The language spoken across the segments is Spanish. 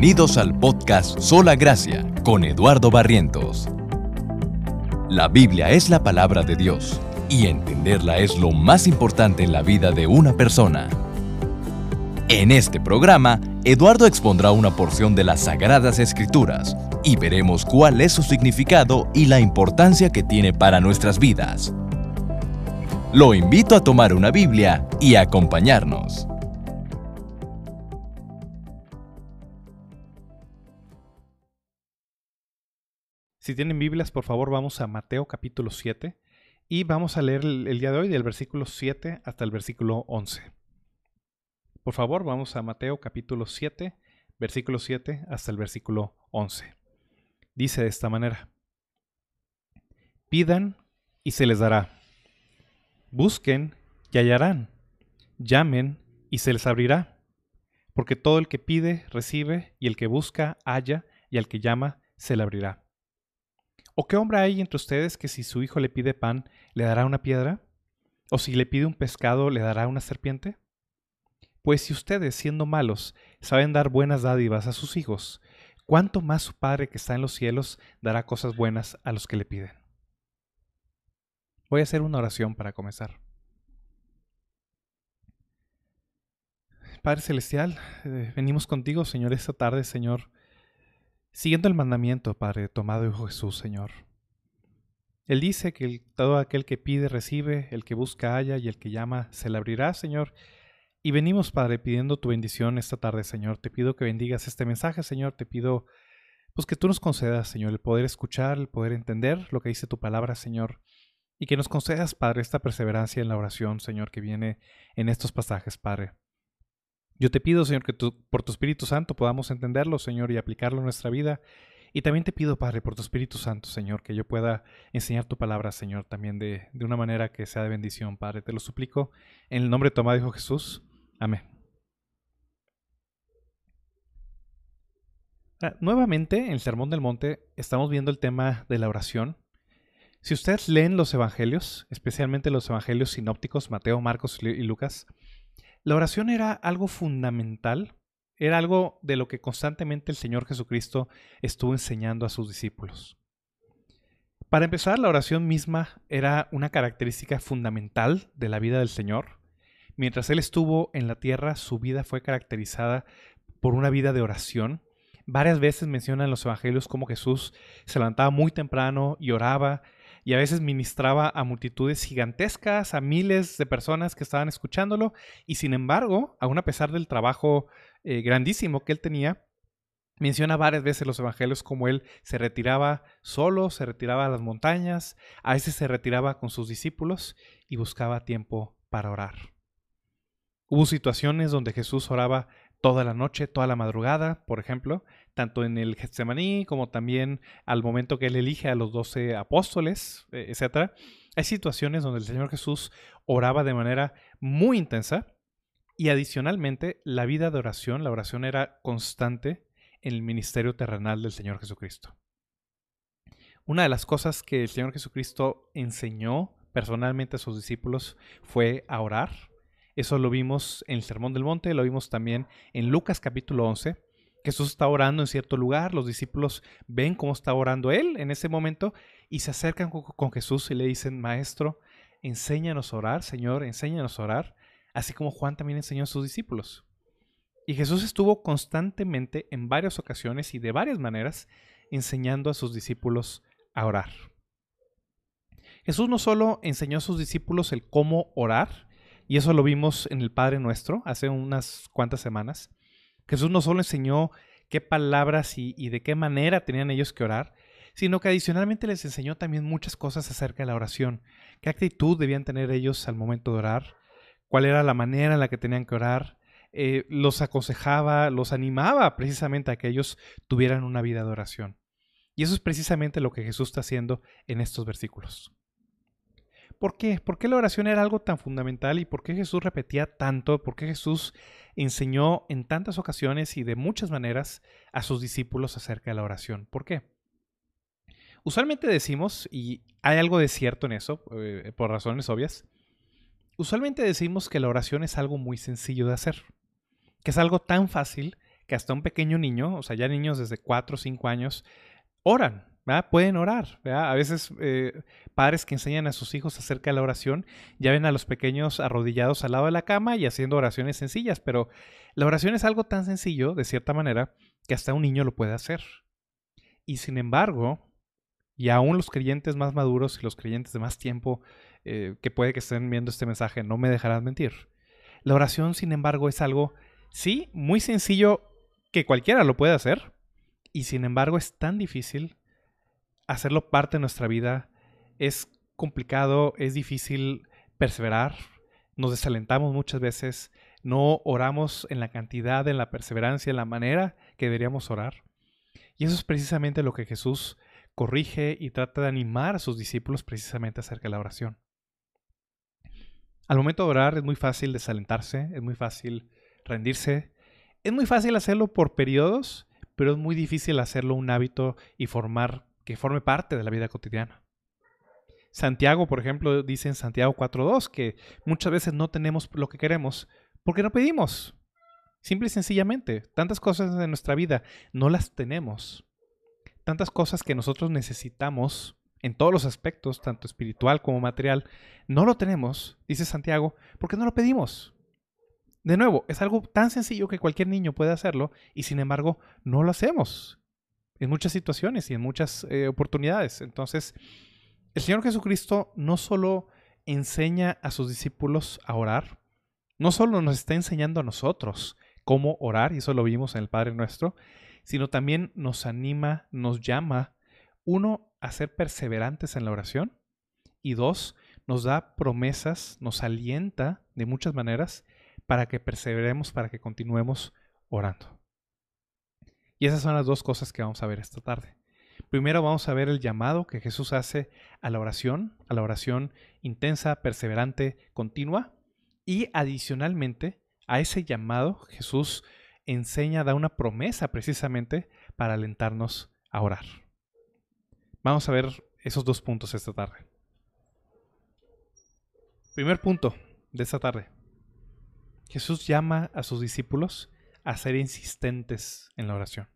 Bienvenidos al podcast Sola Gracia con Eduardo Barrientos. La Biblia es la palabra de Dios y entenderla es lo más importante en la vida de una persona. En este programa, Eduardo expondrá una porción de las Sagradas Escrituras y veremos cuál es su significado y la importancia que tiene para nuestras vidas. Lo invito a tomar una Biblia y acompañarnos. Si tienen Biblias, por favor, vamos a Mateo capítulo 7 y vamos a leer el, día de hoy del versículo 7 hasta el versículo 11. Por favor, vamos a Mateo capítulo 7, versículo 7 hasta el versículo 11. Dice de esta manera, pidan y se les dará, busquen y hallarán, llamen y se les abrirá, porque todo el que pide recibe, y el que busca halla, y al que llama se le abrirá. ¿O qué hombre hay entre ustedes que si su hijo le pide pan, le dará una piedra? ¿O si le pide un pescado, le dará una serpiente? Pues si ustedes, siendo malos, saben dar buenas dádivas a sus hijos, ¿cuánto más su Padre que está en los cielos dará cosas buenas a los que le piden? Voy a hacer una oración para comenzar. Padre Celestial, eh, venimos contigo, Señor, esta tarde, Señor, Siguiendo el mandamiento, Padre, tomado Hijo Jesús, Señor. Él dice que todo aquel que pide recibe, el que busca halla y el que llama se le abrirá, Señor. Y venimos, Padre, pidiendo tu bendición esta tarde, Señor. Te pido que bendigas este mensaje, Señor. Te pido, pues que tú nos concedas, Señor, el poder escuchar, el poder entender lo que dice tu palabra, Señor. Y que nos concedas, Padre, esta perseverancia en la oración, Señor, que viene en estos pasajes, Padre. Yo te pido, Señor, que por tu Espíritu Santo podamos entenderlo, Señor, y aplicarlo en nuestra vida. Y también te pido, Padre, por tu Espíritu Santo, Señor, que yo pueda enseñar tu palabra, Señor, también de, de una manera que sea de bendición, Padre. Te lo suplico en el nombre de tu amado Hijo Jesús. Amén. Ah, nuevamente, en el Sermón del Monte, estamos viendo el tema de la oración. Si ustedes leen los evangelios, especialmente los evangelios sinópticos, Mateo, Marcos y Lucas, la oración era algo fundamental, era algo de lo que constantemente el Señor Jesucristo estuvo enseñando a sus discípulos. Para empezar, la oración misma era una característica fundamental de la vida del Señor. Mientras Él estuvo en la tierra, su vida fue caracterizada por una vida de oración. Varias veces mencionan en los evangelios cómo Jesús se levantaba muy temprano y oraba y a veces ministraba a multitudes gigantescas, a miles de personas que estaban escuchándolo, y sin embargo, aun a pesar del trabajo eh, grandísimo que él tenía, menciona varias veces los evangelios como él se retiraba solo, se retiraba a las montañas, a veces se retiraba con sus discípulos y buscaba tiempo para orar. Hubo situaciones donde Jesús oraba toda la noche, toda la madrugada, por ejemplo, tanto en el Getsemaní como también al momento que él elige a los doce apóstoles, e, etc. Hay situaciones donde el Señor Jesús oraba de manera muy intensa y adicionalmente la vida de oración, la oración era constante en el ministerio terrenal del Señor Jesucristo. Una de las cosas que el Señor Jesucristo enseñó personalmente a sus discípulos fue a orar. Eso lo vimos en el Sermón del Monte, lo vimos también en Lucas capítulo 11. Jesús está orando en cierto lugar, los discípulos ven cómo está orando él en ese momento y se acercan con Jesús y le dicen, Maestro, enséñanos a orar, Señor, enséñanos a orar, así como Juan también enseñó a sus discípulos. Y Jesús estuvo constantemente en varias ocasiones y de varias maneras enseñando a sus discípulos a orar. Jesús no solo enseñó a sus discípulos el cómo orar, y eso lo vimos en el Padre Nuestro hace unas cuantas semanas, Jesús no solo enseñó qué palabras y, de qué manera tenían ellos que orar, sino que adicionalmente les enseñó también muchas cosas acerca de la oración, qué actitud debían tener ellos al momento de orar, cuál era la manera en la que tenían que orar, eh, los aconsejaba, los animaba precisamente a que ellos tuvieran una vida de oración. Y eso es precisamente lo que Jesús está haciendo en estos versículos. ¿Por qué? ¿Por qué la oración era algo tan fundamental y por qué Jesús repetía tanto? ¿Por qué Jesús enseñó en tantas ocasiones y de muchas maneras a sus discípulos acerca de la oración? ¿Por qué? Usualmente decimos, y hay algo de cierto en eso, eh, por razones obvias, usualmente decimos que la oración es algo muy sencillo de hacer, que es algo tan fácil que hasta un pequeño niño, o sea, ya niños desde 4 o 5 años, oran, pueden orar. A veces eh, padres que enseñan a sus hijos acerca de la oración ya ven a los pequeños arrodillados al lado de la cama y haciendo oraciones sencillas, pero la oración es algo tan sencillo, de cierta manera, que hasta un niño lo puede hacer. Y sin embargo, y aún los creyentes más maduros y los creyentes de más tiempo eh, que puede que estén viendo este mensaje no me dejarán mentir. La oración, sin embargo, es algo, sí, muy sencillo que cualquiera lo puede hacer, y sin embargo es tan difícil hacerlo parte de nuestra vida. Es complicado, es difícil perseverar, nos desalentamos muchas veces, no oramos en la cantidad, en la perseverancia, en la manera que deberíamos orar. Y eso es precisamente lo que Jesús corrige y trata de animar a sus discípulos precisamente acerca de la oración. Al momento de orar es muy fácil desalentarse, es muy fácil rendirse, es muy fácil hacerlo por periodos, pero es muy difícil hacerlo un hábito y formar que forme parte de la vida cotidiana. Santiago, por ejemplo, dice en Santiago 4.2 que muchas veces no tenemos lo que queremos porque no pedimos. Simple y sencillamente, tantas cosas de nuestra vida no las tenemos. Tantas cosas que nosotros necesitamos en todos los aspectos, tanto espiritual como material, no lo tenemos, dice Santiago, porque no lo pedimos. De nuevo, es algo tan sencillo que cualquier niño puede hacerlo y sin embargo no lo hacemos en muchas situaciones y en muchas eh, oportunidades. Entonces, el Señor Jesucristo no solo enseña a sus discípulos a orar, no solo nos está enseñando a nosotros cómo orar, y eso lo vimos en el Padre Nuestro, sino también nos anima, nos llama, uno, a ser perseverantes en la oración, y dos, nos da promesas, nos alienta de muchas maneras para que perseveremos, para que continuemos orando. Y esas son las dos cosas que vamos a ver esta tarde. Primero vamos a ver el llamado que Jesús hace a la oración, a la oración intensa, perseverante, continua. Y adicionalmente a ese llamado Jesús enseña, da una promesa precisamente para alentarnos a orar. Vamos a ver esos dos puntos esta tarde. Primer punto de esta tarde. Jesús llama a sus discípulos a ser insistentes en la oración.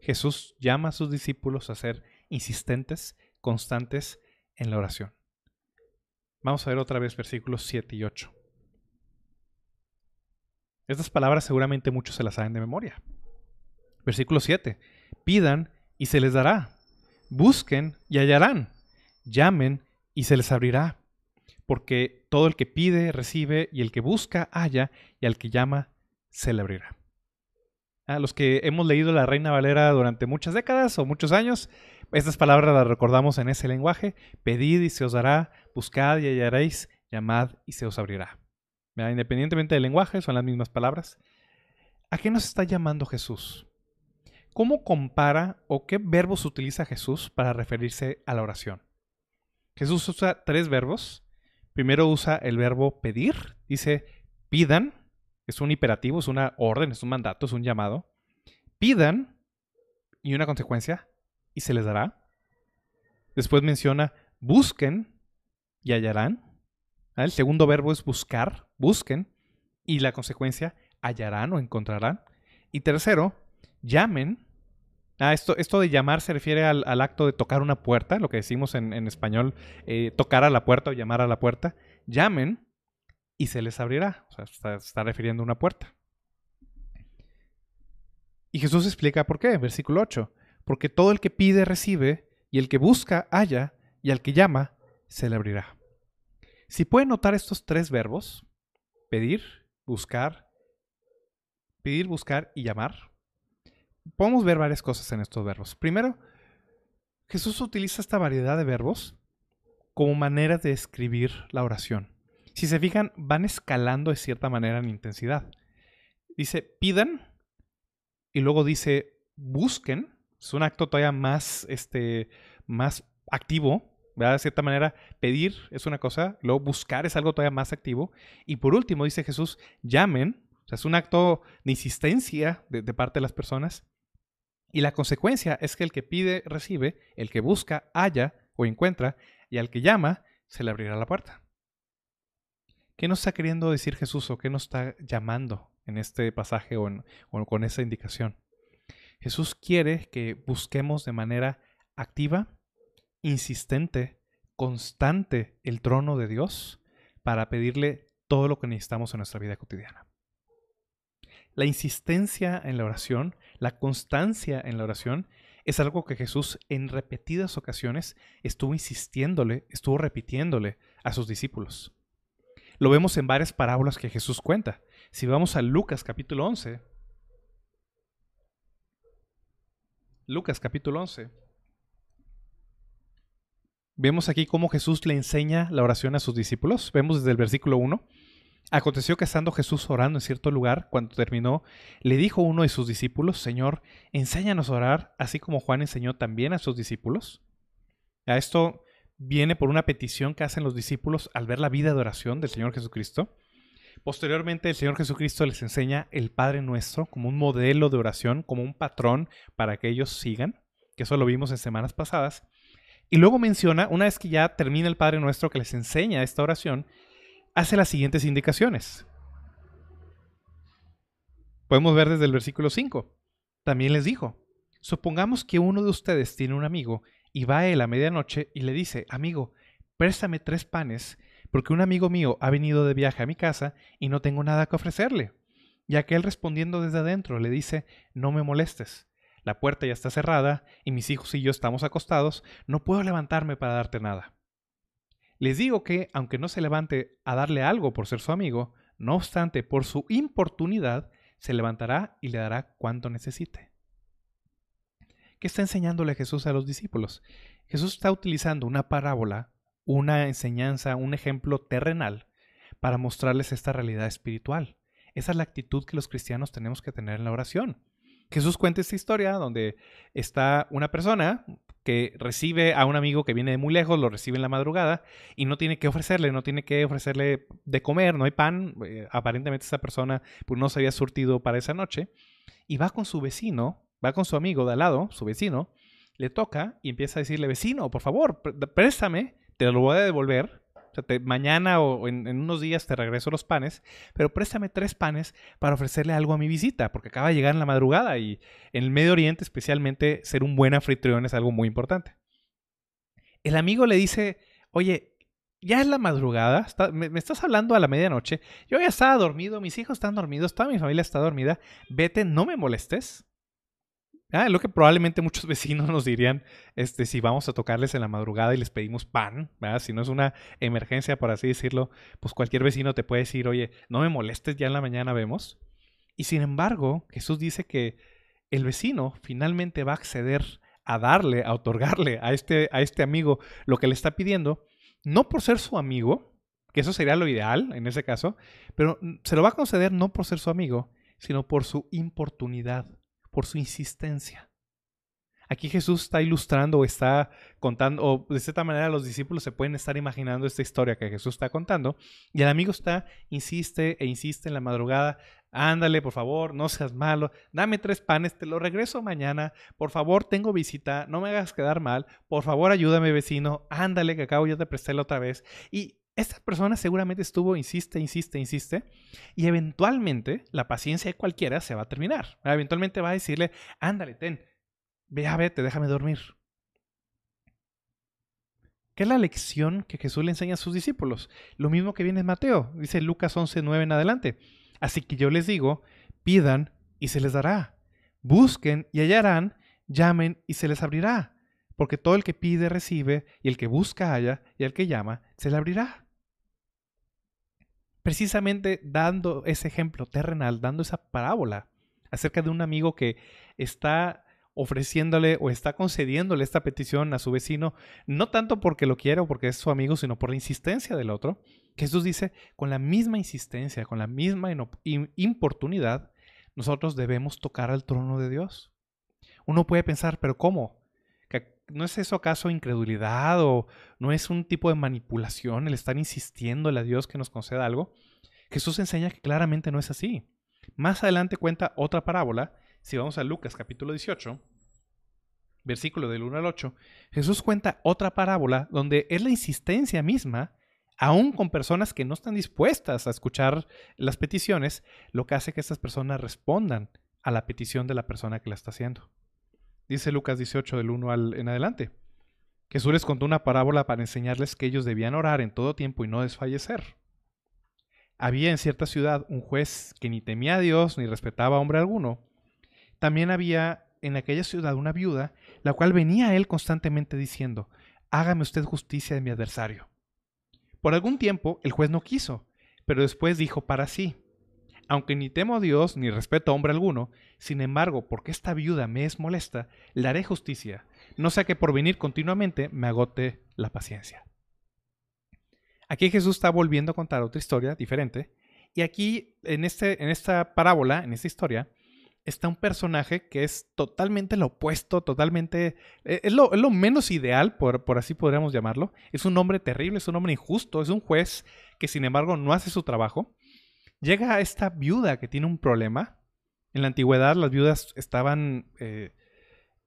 Jesús llama a sus discípulos a ser insistentes, constantes en la oración. Vamos a ver otra vez versículos 7 y 8. Estas palabras seguramente muchos se las saben de memoria. Versículo 7. Pidan y se les dará. Busquen y hallarán. Llamen y se les abrirá. Porque todo el que pide, recibe, y el que busca, halla, y al que llama, se le abrirá. A los que hemos leído la Reina Valera durante muchas décadas o muchos años, estas palabras las recordamos en ese lenguaje. Pedid y se os dará, buscad y hallaréis, llamad y se os abrirá. Independientemente del lenguaje, son las mismas palabras. ¿A qué nos está llamando Jesús? ¿Cómo compara o qué verbos utiliza Jesús para referirse a la oración? Jesús usa tres verbos. Primero usa el verbo pedir. Dice, pidan, es un imperativo, es una orden, es un mandato, es un llamado. Pidan y una consecuencia y se les dará. Después menciona busquen y hallarán. Ah, el segundo verbo es buscar, busquen y la consecuencia hallarán o encontrarán. Y tercero, llamen. Ah, esto, esto de llamar se refiere al, acto de tocar una puerta, lo que decimos en, español, eh, tocar a la puerta o llamar a la puerta. Llamen y se les abrirá. O sea, está, refiriendo a una puerta. Y Jesús explica por qué, versículo 8. Porque todo el que pide recibe, y el que busca halla, y al que llama se le abrirá. Si pueden notar estos tres verbos, pedir, buscar, pedir, buscar y llamar, podemos ver varias cosas en estos verbos. Primero, Jesús utiliza esta variedad de verbos como manera de escribir la oración. Si se fijan, van escalando de cierta manera en intensidad. Dice, pidan, y luego dice, busquen. Es un acto todavía más, este, más activo, De cierta manera, pedir es una cosa, luego buscar es algo todavía más activo. Y por último, dice Jesús, llamen. O sea, es un acto de insistencia de, de parte de las personas. Y la consecuencia es que el que pide, recibe, el que busca, halla o encuentra, y al que llama, se le abrirá la puerta. ¿Qué nos está queriendo decir Jesús o qué nos está llamando en este pasaje o, con esa indicación. Jesús quiere que busquemos de manera activa, insistente, constante el trono de Dios para pedirle todo lo que necesitamos en nuestra vida cotidiana. La insistencia en la oración, la constancia en la oración, es algo que Jesús en repetidas ocasiones estuvo insistiéndole, estuvo repitiéndole a sus discípulos. Lo vemos en varias parábolas que Jesús cuenta. Si vamos a Lucas capítulo 11, Lucas capítulo 11, vemos aquí cómo Jesús le enseña la oración a sus discípulos. Vemos desde el versículo 1. Aconteció que estando Jesús orando en cierto lugar, cuando terminó, le dijo uno de sus discípulos, Señor, enséñanos a orar, así como Juan enseñó también a sus discípulos. A esto viene por una petición que hacen los discípulos al ver la vida de oración del Señor Jesucristo. Posteriormente el Señor Jesucristo les enseña el Padre Nuestro como un modelo de oración, como un patrón para que ellos sigan, que eso lo vimos en semanas pasadas. Y luego menciona, una vez que ya termina el Padre Nuestro que les enseña esta oración, hace las siguientes indicaciones. Podemos ver desde el versículo 5. También les dijo, supongamos que uno de ustedes tiene un amigo y va a él a medianoche y le dice, amigo, préstame tres panes, porque un amigo mío ha venido de viaje a mi casa y no tengo nada que ofrecerle. Y aquel respondiendo desde adentro le dice, no me molestes. La puerta ya está cerrada y mis hijos y yo estamos acostados, no puedo levantarme para darte nada. Les digo que, aunque no se levante a darle algo por ser su amigo, no obstante, por su importunidad, se levantará y le dará cuanto necesite. ¿Qué está enseñándole Jesús a los discípulos? Jesús está utilizando una parábola, una enseñanza, un ejemplo terrenal para mostrarles esta realidad espiritual. Esa es la actitud que los cristianos tenemos que tener en la oración. Jesús cuenta esta historia donde está una persona que recibe a un amigo que viene de muy lejos, lo recibe en la madrugada y no tiene que ofrecerle, no tiene que ofrecerle de comer, no hay pan. Eh, aparentemente esa persona pues, no se había surtido para esa noche. Y va con su vecino, va con su amigo de al lado, su vecino, le toca y empieza a decirle, vecino, por favor, préstame, te lo voy a devolver mañana o en, unos días te regreso los panes, pero préstame tres panes para ofrecerle algo a mi visita, porque acaba de llegar en la madrugada y en el Medio Oriente especialmente ser un buen anfitrión es algo muy importante. El amigo le dice, oye, ya es la madrugada, me, me, estás hablando a la medianoche, yo ya estaba dormido, mis hijos están dormidos, toda mi familia está dormida, vete, no me molestes. Ah, lo que probablemente muchos vecinos nos dirían, este, si vamos a tocarles en la madrugada y les pedimos pan, si no es una emergencia, por así decirlo, pues cualquier vecino te puede decir, oye, no me molestes, ya en la mañana vemos. Y sin embargo, Jesús dice que el vecino finalmente va a acceder a darle, a otorgarle a este, a este amigo lo que le está pidiendo, no por ser su amigo, que eso sería lo ideal en ese caso, pero se lo va a conceder no por ser su amigo, sino por su importunidad por su insistencia. Aquí Jesús está ilustrando o está contando, o de cierta manera los discípulos se pueden estar imaginando esta historia que Jesús está contando, y el amigo está, insiste e insiste en la madrugada, ándale, por favor, no seas malo, dame tres panes, te lo regreso mañana, por favor, tengo visita, no me hagas quedar mal, por favor, ayúdame vecino, ándale, que acabo yo de prestarle otra vez. Y esta persona seguramente estuvo, insiste, insiste, insiste, y eventualmente la paciencia de cualquiera se va a terminar. Eventualmente va a decirle, ándale, ten, ve a vete, déjame dormir. ¿Qué es la lección que Jesús le enseña a sus discípulos? Lo mismo que viene en Mateo, dice Lucas 11, 9 en adelante. Así que yo les digo, pidan y se les dará. Busquen y hallarán, llamen y se les abrirá. Porque todo el que pide recibe, y el que busca halla, y el que llama se le abrirá precisamente dando ese ejemplo terrenal, dando esa parábola acerca de un amigo que está ofreciéndole o está concediéndole esta petición a su vecino, no tanto porque lo quiera o porque es su amigo, sino por la insistencia del otro. Jesús dice, con la misma insistencia, con la misma importunidad, nosotros debemos tocar al trono de Dios. Uno puede pensar, pero ¿cómo? ¿No es eso acaso incredulidad o no es un tipo de manipulación el estar insistiéndole a Dios que nos conceda algo? Jesús enseña que claramente no es así. Más adelante cuenta otra parábola. Si vamos a Lucas capítulo 18, versículo del 1 al 8, Jesús cuenta otra parábola donde es la insistencia misma aún con personas que no están dispuestas a escuchar las peticiones, lo que hace que estas personas respondan a la petición de la persona que la está haciendo. Dice Lucas 18 del 1 al, en adelante. Jesús les contó una parábola para enseñarles que ellos debían orar en todo tiempo y no desfallecer. Había en cierta ciudad un juez que ni temía a Dios ni respetaba a hombre alguno. También había en aquella ciudad una viuda, la cual venía a él constantemente diciendo, hágame usted justicia de mi adversario. Por algún tiempo el juez no quiso, pero después dijo para sí, aunque ni temo a Dios ni respeto a hombre alguno, sin embargo, porque esta viuda me es molesta, le haré justicia, no sea que por venir continuamente me agote la paciencia. Aquí Jesús está volviendo a contar otra historia diferente, y aquí en, este, en esta parábola, en esta historia, está un personaje que es totalmente lo opuesto, totalmente... Eh, es lo, menos ideal, por, por, así podríamos llamarlo. Es un hombre terrible, es un hombre injusto, es un juez que sin embargo no hace su trabajo. Llega esta viuda que tiene un problema. En la antigüedad las viudas estaban eh,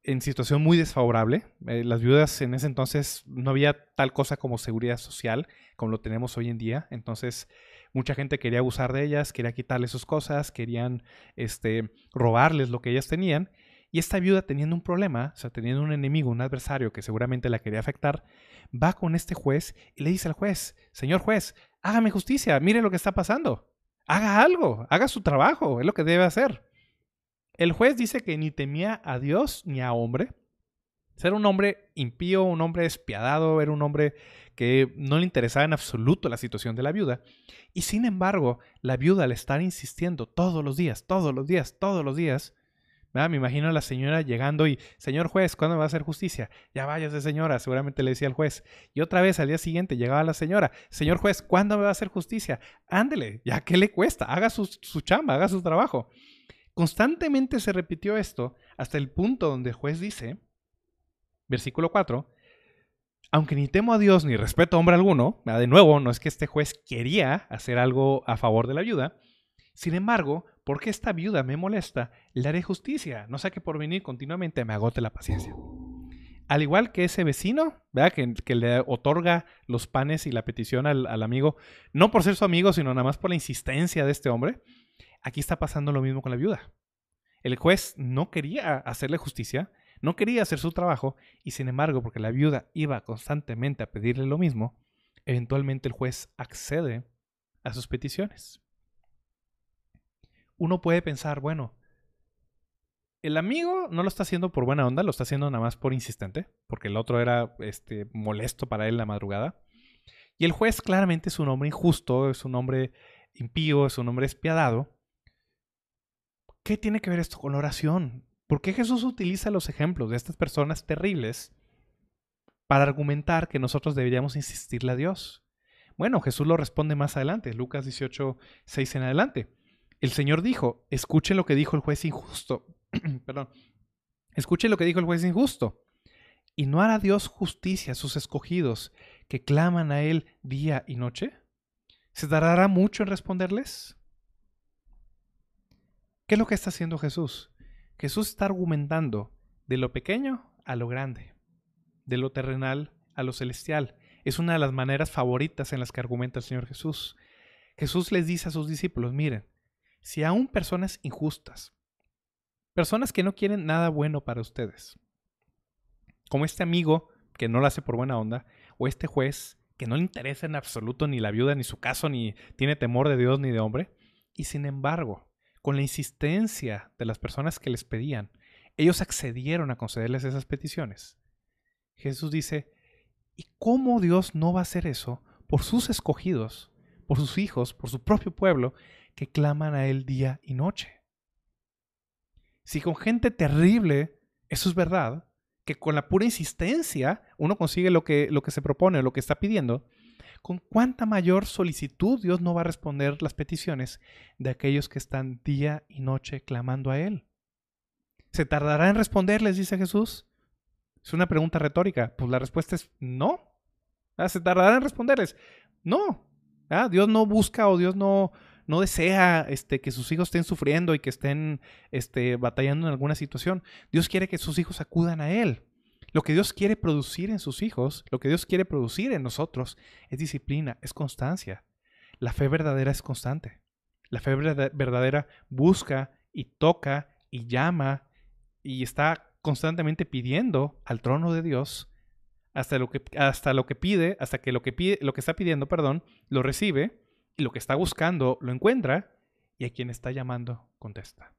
en situación muy desfavorable. Eh, las viudas en ese entonces no había tal cosa como seguridad social como lo tenemos hoy en día. Entonces Mucha gente quería abusar de ellas, quería quitarles sus cosas, querían este, robarles lo que ellas tenían. Y esta viuda teniendo un problema, o sea, teniendo un enemigo, un adversario que seguramente la quería afectar, va con este juez y le dice al juez, señor juez, hágame justicia, mire lo que está pasando. Haga algo, haga su trabajo, es lo que debe hacer. El juez dice que ni temía a Dios ni a hombre. Ser un hombre impío, un hombre despiadado, era un hombre que no le interesaba en absoluto la situación de la viuda. Y sin embargo, la viuda al estar insistiendo todos los días, todos los días, todos los días, me imagino a la señora llegando y, señor juez, ¿cuándo me va a hacer justicia? Ya váyase, señora, seguramente le decía el juez. Y otra vez al día siguiente llegaba la señora, señor juez, ¿cuándo me va a hacer justicia? Ándele, ya que le cuesta, haga su, su chamba, haga su trabajo. Constantemente se repitió esto hasta el punto donde el juez dice, versículo 4, aunque ni temo a Dios ni respeto a hombre alguno, de nuevo, no es que este juez quería hacer algo a favor de la viuda, sin embargo, porque esta viuda me molesta, le haré justicia, no sea que por venir continuamente me agote la paciencia. Al igual que ese vecino, ¿verdad? Que, le otorga los panes y la petición al, al amigo, no por ser su amigo, sino nada más por la insistencia de este hombre, aquí está pasando lo mismo con la viuda. El juez no quería hacerle justicia, no quería hacer su trabajo y sin embargo, porque la viuda iba constantemente a pedirle lo mismo, eventualmente el juez accede a sus peticiones. Uno puede pensar, bueno, el amigo no lo está haciendo por buena onda, lo está haciendo nada más por insistente, porque el otro era este, molesto para él la madrugada. Y el juez claramente es un hombre injusto, es un hombre impío, es un hombre espiadado. ¿Qué tiene que ver esto con la oración? ¿Por qué Jesús utiliza los ejemplos de estas personas terribles para argumentar que nosotros deberíamos insistirle a Dios? Bueno, Jesús lo responde más adelante, Lucas 18, 6 en adelante. El Señor dijo, escuchen lo que dijo el juez injusto. Perdón. Escuchen lo que dijo el juez injusto. ¿Y no hará Dios justicia a sus escogidos que claman a Él día y noche? ¿Se tardará mucho en responderles? ¿Qué es lo que está haciendo Jesús? Jesús está argumentando de lo pequeño a lo grande, de lo terrenal a lo celestial. Es una de las maneras favoritas en las que argumenta el Señor Jesús. Jesús les dice a sus discípulos, miren, si aún personas injustas, personas que no quieren nada bueno para ustedes, como este amigo que no lo hace por buena onda, o este juez que no le interesa en absoluto ni la viuda, ni su caso, ni tiene temor de Dios ni de hombre, y sin embargo con la insistencia de las personas que les pedían, ellos accedieron a concederles esas peticiones. Jesús dice, ¿y cómo Dios no va a hacer eso por sus escogidos, por sus hijos, por su propio pueblo, que claman a Él día y noche? Si con gente terrible eso es verdad, que con la pura insistencia uno consigue lo que, lo que se propone o lo que está pidiendo, con cuánta mayor solicitud Dios no va a responder las peticiones de aquellos que están día y noche clamando a Él. ¿Se tardará en responderles, dice Jesús? Es una pregunta retórica. Pues la respuesta es no. Ah, ¿Se tardará en responderles? No. Ah, Dios no busca o Dios no, no desea este, que sus hijos estén sufriendo y que estén este, batallando en alguna situación. Dios quiere que sus hijos acudan a Él. Lo que Dios quiere producir en sus hijos, lo que Dios quiere producir en nosotros, es disciplina, es constancia. La fe verdadera es constante. La fe verdadera busca y toca y llama y está constantemente pidiendo al trono de Dios hasta lo que, hasta lo que pide, hasta que lo que pide, lo que está pidiendo, perdón, lo recibe y lo que está buscando lo encuentra y a quien está llamando contesta.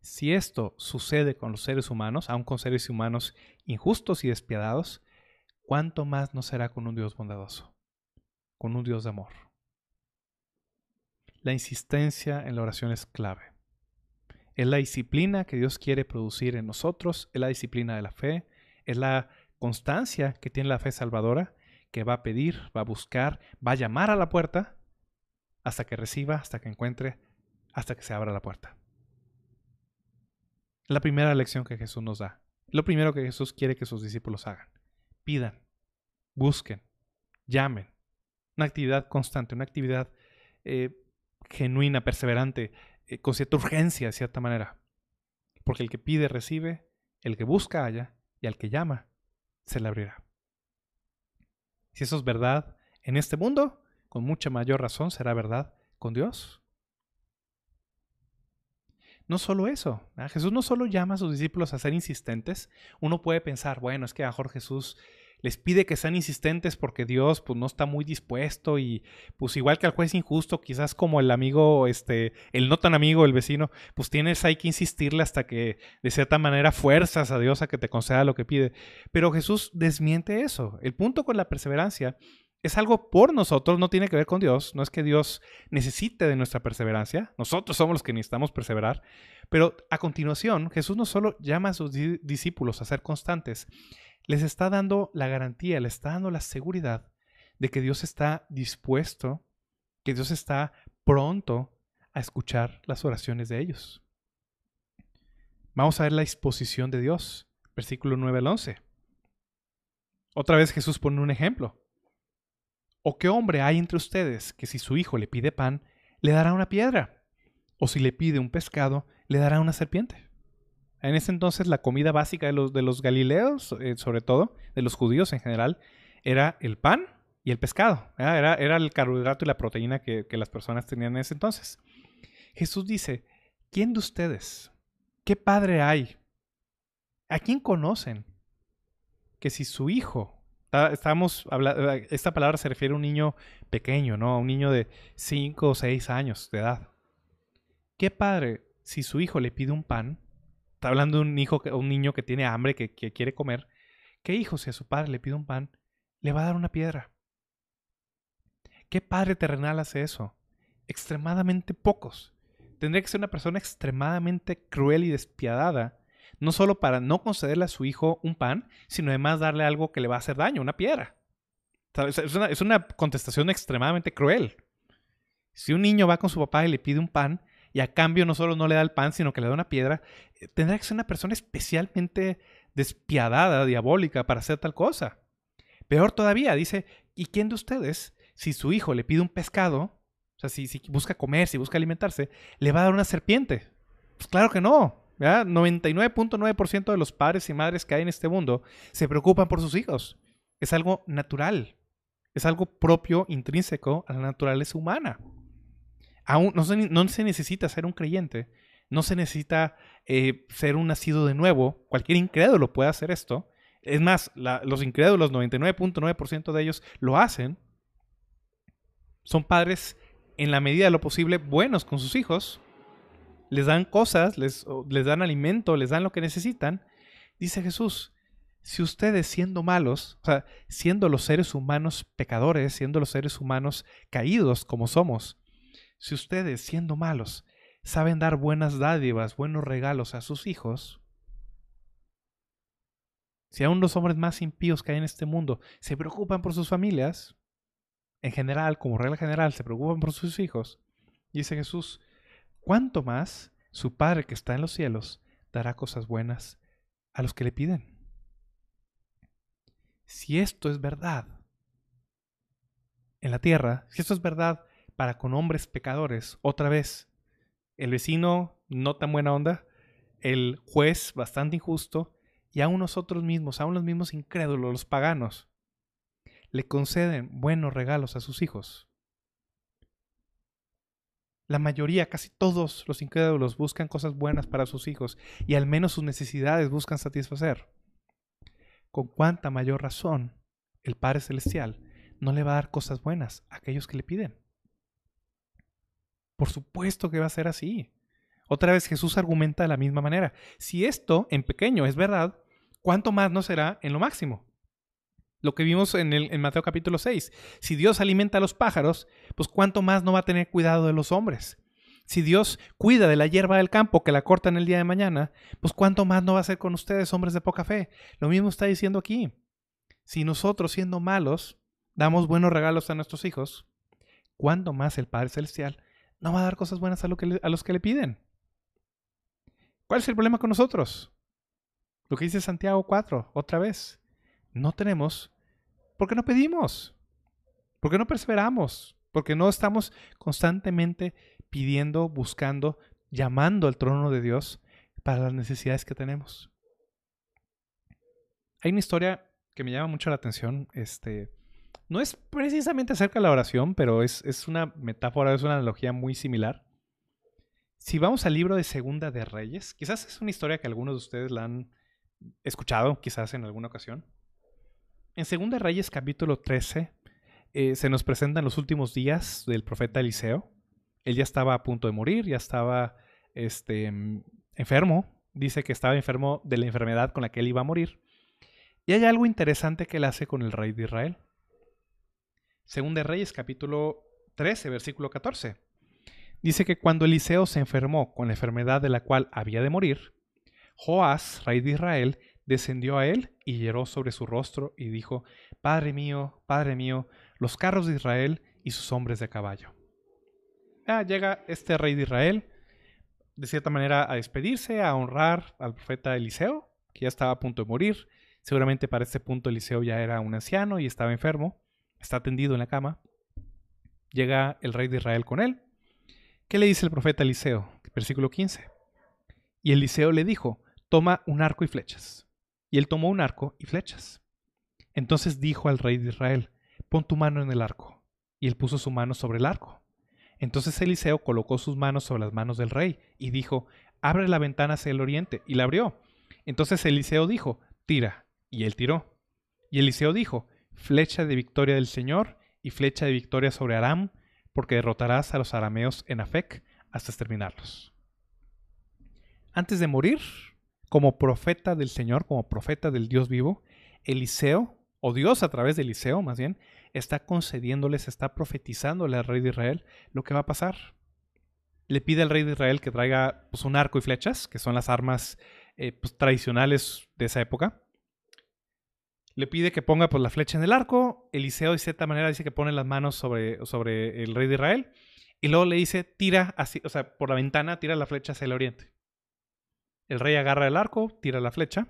Si esto sucede con los seres humanos, aun con seres humanos injustos y despiadados, ¿cuánto más no será con un Dios bondadoso, con un Dios de amor? La insistencia en la oración es clave. Es la disciplina que Dios quiere producir en nosotros, es la disciplina de la fe, es la constancia que tiene la fe salvadora, que va a pedir, va a buscar, va a llamar a la puerta hasta que reciba, hasta que encuentre, hasta que se abra la puerta. La primera lección que Jesús nos da. Lo primero que Jesús quiere que sus discípulos hagan. Pidan, busquen, llamen. Una actividad constante, una actividad eh, genuina, perseverante, eh, con cierta urgencia, de cierta manera. Porque el que pide recibe, el que busca halla, y al que llama, se le abrirá. Si eso es verdad en este mundo, con mucha mayor razón será verdad con Dios. No solo eso, Jesús no solo llama a sus discípulos a ser insistentes, uno puede pensar, bueno, es que a mejor Jesús les pide que sean insistentes porque Dios pues no está muy dispuesto y pues igual que al juez injusto, quizás como el amigo, este, el no tan amigo, el vecino, pues tienes hay que insistirle hasta que de cierta manera fuerzas a Dios a que te conceda lo que pide. Pero Jesús desmiente eso. El punto con la perseverancia es algo por nosotros, no tiene que ver con Dios, no es que Dios necesite de nuestra perseverancia, nosotros somos los que necesitamos perseverar, pero a continuación Jesús no solo llama a sus discípulos a ser constantes, les está dando la garantía, les está dando la seguridad de que Dios está dispuesto, que Dios está pronto a escuchar las oraciones de ellos. Vamos a ver la exposición de Dios, versículo 9 al 11. Otra vez Jesús pone un ejemplo. ¿O qué hombre hay entre ustedes que si su hijo le pide pan, le dará una piedra? ¿O si le pide un pescado, le dará una serpiente? En ese entonces la comida básica de los, de los galileos, eh, sobre todo, de los judíos en general, era el pan y el pescado. Era, era, el carbohidrato y la proteína que, que las personas tenían en ese entonces. Jesús dice, ¿quién de ustedes? ¿Qué padre hay? ¿A quién conocen? Que si su hijo Estamos esta palabra se refiere a un niño pequeño, ¿no? A un niño de 5 o 6 años de edad. ¿Qué padre, si su hijo le pide un pan, está hablando de un hijo, un niño que tiene hambre, que, que quiere comer, ¿qué hijo, si a su padre le pide un pan, le va a dar una piedra? ¿Qué padre terrenal hace eso? Extremadamente pocos. Tendría que ser una persona extremadamente cruel y despiadada no solo para no concederle a su hijo un pan, sino además darle algo que le va a hacer daño, una piedra. Es una, contestación extremadamente cruel. Si un niño va con su papá y le pide un pan, y a cambio no solo no le da el pan, sino que le da una piedra, eh, tendrá que ser una persona especialmente despiadada, diabólica, para hacer tal cosa. Peor todavía, dice, ¿y quién de ustedes, si su hijo le pide un pescado, o sea, si, si busca comer, si busca alimentarse, le va a dar una serpiente? Pues claro que no. 99.9% de los padres y madres que hay en este mundo se preocupan por sus hijos. Es algo natural. Es algo propio, intrínseco a la naturaleza humana. Aún no se, necesita ser un creyente, no se necesita eh, ser un nacido de nuevo. Cualquier incrédulo puede hacer esto. Es más, los incrédulos, 99.9% de ellos lo hacen. Son padres en la medida de lo posible buenos con sus hijos, les dan cosas, les, dan alimento, les dan lo que necesitan. Dice Jesús, si ustedes siendo malos, siendo los seres humanos pecadores, siendo los seres humanos caídos como somos, si ustedes siendo malos saben dar buenas dádivas, buenos regalos a sus hijos, si aún los hombres más impíos que hay en este mundo se preocupan por sus familias, en general, como regla general, se preocupan por sus hijos, dice Jesús, ¿cuánto más su Padre que está en los cielos dará cosas buenas a los que le piden? Si esto es verdad en la tierra, si esto es verdad para con hombres pecadores, otra vez, el vecino no tan buena onda, el juez bastante injusto, y aún nosotros mismos, aún los mismos incrédulos, los paganos, le conceden buenos regalos a sus hijos. La mayoría, casi todos los incrédulos buscan cosas buenas para sus hijos y al menos sus necesidades buscan satisfacer. Con cuánta mayor razón el Padre Celestial no le va a dar cosas buenas a aquellos que le piden. Por supuesto que va a ser así. Otra vez Jesús argumenta de la misma manera. Si esto en pequeño es verdad, ¿cuánto más no será en lo máximo? Lo que vimos en, el, Mateo capítulo 6. Si Dios alimenta a los pájaros, pues cuánto más no va a tener cuidado de los hombres. Si Dios cuida de la hierba del campo que la corta en el día de mañana, pues cuánto más no va a hacer con ustedes, hombres de poca fe. Lo mismo está diciendo aquí. Si nosotros, siendo malos, damos buenos regalos a nuestros hijos, ¿cuánto más el Padre Celestial no va a dar cosas buenas a, a los que le piden? ¿Cuál es el problema con nosotros? Lo que dice Santiago 4, otra vez. No tenemos porque no pedimos, porque no perseveramos, porque no estamos constantemente pidiendo, buscando, llamando al trono de Dios para las necesidades que tenemos. Hay una historia que me llama mucho la atención. Este, no es precisamente acerca de la oración, pero es, es una metáfora, es una analogía muy similar. Si vamos al libro de Segunda de Reyes, quizás es una historia que algunos de ustedes la han escuchado, quizás en alguna ocasión. En Segunda de Reyes capítulo 13 eh, se nos presentan los últimos días del profeta Eliseo. Él ya estaba a punto de morir, ya estaba este, enfermo. Dice que estaba enfermo de la enfermedad con la que él iba a morir. Y hay algo interesante que él hace con el rey de Israel. Según de Reyes capítulo 13, versículo 14. Dice que cuando Eliseo se enfermó con la enfermedad de la cual había de morir, Joás, rey de Israel, descendió a él y lloró sobre su rostro y dijo, Padre mío, Padre mío, los carros de Israel y sus hombres de caballo. Ah, llega este rey de Israel, de cierta manera, a despedirse, a honrar al profeta Eliseo, que ya estaba a punto de morir, Seguramente para este punto Eliseo ya era un anciano y estaba enfermo, está tendido en la cama. Llega el rey de Israel con él. ¿Qué le dice el profeta Eliseo? Versículo 15. Y Eliseo le dijo, toma un arco y flechas. Y él tomó un arco y flechas. Entonces dijo al rey de Israel, pon tu mano en el arco. Y él puso su mano sobre el arco. Entonces Eliseo colocó sus manos sobre las manos del rey y dijo, abre la ventana hacia el oriente. Y la abrió. Entonces Eliseo dijo, tira. Y él tiró. Y Eliseo dijo, flecha de victoria del Señor y flecha de victoria sobre Aram, porque derrotarás a los arameos en Afec hasta exterminarlos. Antes de morir, como profeta del Señor, como profeta del Dios vivo, Eliseo, o Dios a través de Eliseo más bien, está concediéndoles, está profetizándole al rey de Israel lo que va a pasar. Le pide al rey de Israel que traiga pues, un arco y flechas, que son las armas eh, pues, tradicionales de esa época le pide que ponga pues, la flecha en el arco. Eliseo de cierta manera dice que pone las manos sobre, sobre el rey de Israel. Y luego le dice, tira así, o sea, por la ventana, tira la flecha hacia el oriente. El rey agarra el arco, tira la flecha.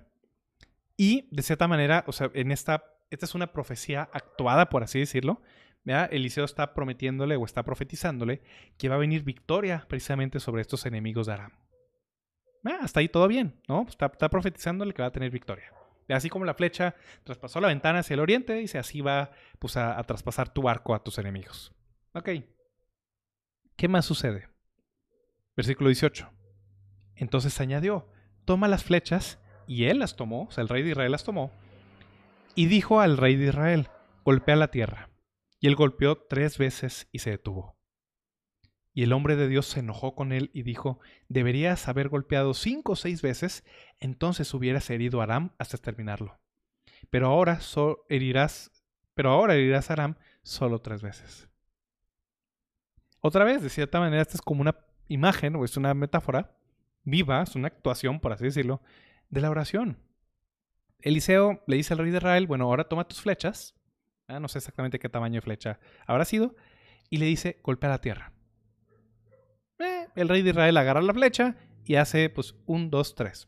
Y de cierta manera, o sea, en esta, esta es una profecía actuada, por así decirlo. Eliseo está prometiéndole o está profetizándole que va a venir victoria precisamente sobre estos enemigos de Aram. hasta ahí todo bien, ¿no? Está, está profetizándole que va a tener victoria. Así como la flecha traspasó la ventana hacia el oriente, dice, así va pues, a, traspasar tu arco a tus enemigos. Ok. ¿Qué más sucede? Versículo 18. Entonces añadió, toma las flechas, y él las tomó, o sea, el rey de Israel las tomó, y dijo al rey de Israel, golpea la tierra. Y él golpeó tres veces y se detuvo. Y el hombre de Dios se enojó con él y dijo, deberías haber golpeado cinco o seis veces, entonces hubieras herido a Aram hasta terminarlo. Pero ahora, herirás, pero ahora herirás a Aram solo tres veces. Otra vez, de cierta manera, esta es como una imagen o es una metáfora viva, es una actuación, por así decirlo, de la oración. Eliseo le dice al rey de Israel, bueno, ahora toma tus flechas, ah, no sé exactamente qué tamaño de flecha habrá sido, y le dice, golpea la tierra. Eh, el rey de Israel agarra la flecha y hace pues un, dos, tres.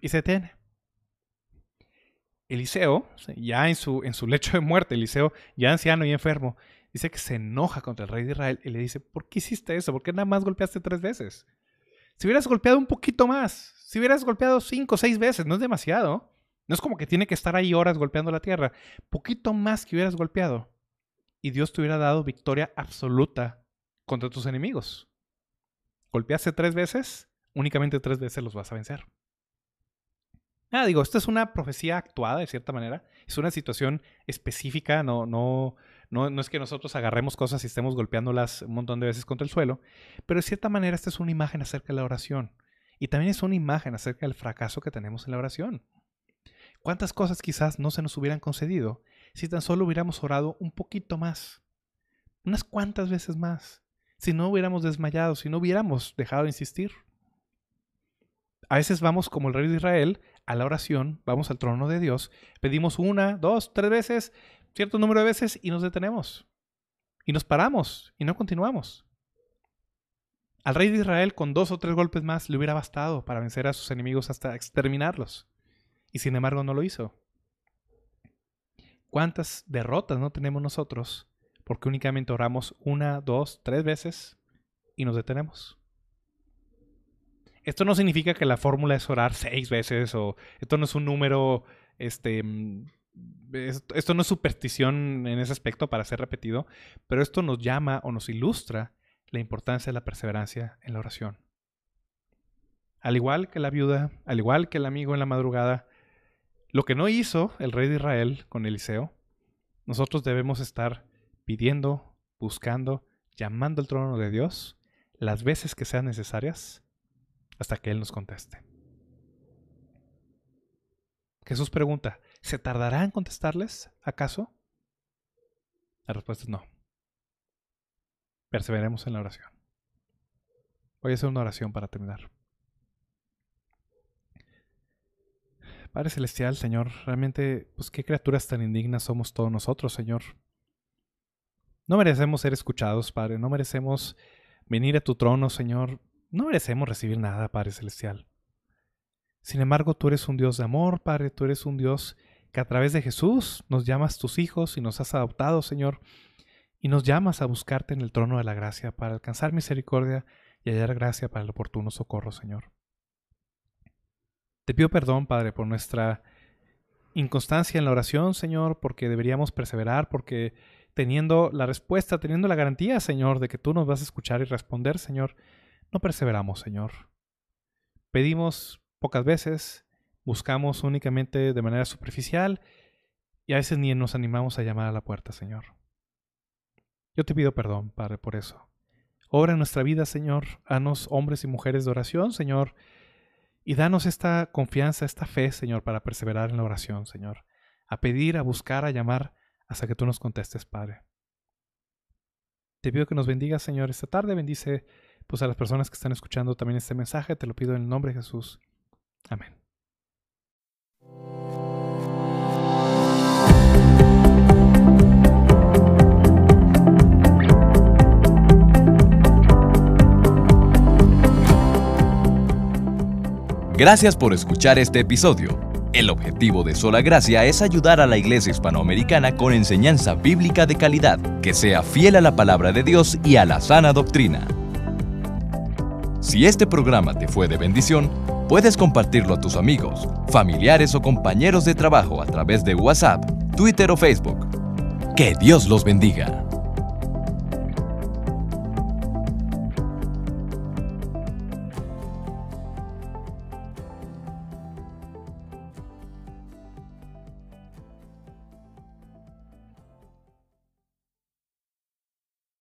Y se detiene. Eliseo, ya en su, en su lecho de muerte, Eliseo, ya anciano y enfermo, dice que se enoja contra el rey de Israel y le dice, ¿por qué hiciste eso? ¿Por qué nada más golpeaste tres veces? Si hubieras golpeado un poquito más, si hubieras golpeado cinco o seis veces, no es demasiado. No es como que tiene que estar ahí horas golpeando la tierra. Poquito más que hubieras golpeado. Y Dios te hubiera dado victoria absoluta contra tus enemigos. Golpeaste tres veces, únicamente tres veces los vas a vencer. Ah, digo, esta es una profecía actuada de cierta manera. Es una situación específica, no, no, no, no es que nosotros agarremos cosas y estemos golpeándolas un montón de veces contra el suelo, pero de cierta manera esta es una imagen acerca de la oración. Y también es una imagen acerca del fracaso que tenemos en la oración. ¿Cuántas cosas quizás no se nos hubieran concedido si tan solo hubiéramos orado un poquito más? Unas cuantas veces más. Si no hubiéramos desmayado, si no hubiéramos dejado de insistir. A veces vamos como el rey de Israel a la oración, vamos al trono de Dios, pedimos una, dos, tres veces, cierto número de veces y nos detenemos. Y nos paramos y no continuamos. Al rey de Israel con dos o tres golpes más le hubiera bastado para vencer a sus enemigos hasta exterminarlos. Y sin embargo no lo hizo. ¿Cuántas derrotas no tenemos nosotros porque únicamente oramos una, dos, tres veces y nos detenemos? Esto no significa que la fórmula es orar seis veces o esto no es un número, este, mm, esto, no es superstición en ese aspecto para ser repetido, pero esto nos llama o nos ilustra la importancia de la perseverancia en la oración. Al igual que la viuda, al igual que el amigo en la madrugada, lo que no hizo el rey de Israel con Eliseo, nosotros debemos estar pidiendo, buscando, llamando al trono de Dios las veces que sean necesarias hasta que Él nos conteste. Jesús pregunta, ¿se tardará en contestarles acaso? La respuesta es no. Perseveremos en la oración. Voy a hacer una oración para terminar. Padre Celestial, Señor, realmente, pues qué criaturas tan indignas somos todos nosotros, Señor. No merecemos ser escuchados, Padre, no merecemos venir a tu trono, Señor, no merecemos recibir nada, Padre Celestial. Sin embargo, tú eres un Dios de amor, Padre, tú eres un Dios que a través de Jesús nos llamas tus hijos y nos has adoptado, Señor, y nos llamas a buscarte en el trono de la gracia para alcanzar misericordia y hallar gracia para el oportuno socorro, Señor. Te pido perdón, Padre, por nuestra inconstancia en la oración, Señor, porque deberíamos perseverar, porque teniendo la respuesta, teniendo la garantía, Señor, de que tú nos vas a escuchar y responder, Señor, no perseveramos, Señor. Pedimos pocas veces, buscamos únicamente de manera superficial y a veces ni nos animamos a llamar a la puerta, Señor. Yo te pido perdón, Padre, por eso. Obra en nuestra vida, Señor, hanos hombres y mujeres de oración, Señor, y danos esta confianza, esta fe, Señor, para perseverar en la oración, Señor, a pedir, a buscar, a llamar, hasta que tú nos contestes, Padre. Te pido que nos bendiga, Señor, esta tarde, bendice pues a las personas que están escuchando también este mensaje, te lo pido en el nombre de Jesús. Amén. Gracias por escuchar este episodio. El objetivo de Sola Gracia es ayudar a la iglesia hispanoamericana con enseñanza bíblica de calidad, que sea fiel a la palabra de Dios y a la sana doctrina. Si este programa te fue de bendición, puedes compartirlo a tus amigos, familiares o compañeros de trabajo a través de WhatsApp, Twitter o Facebook. Que Dios los bendiga.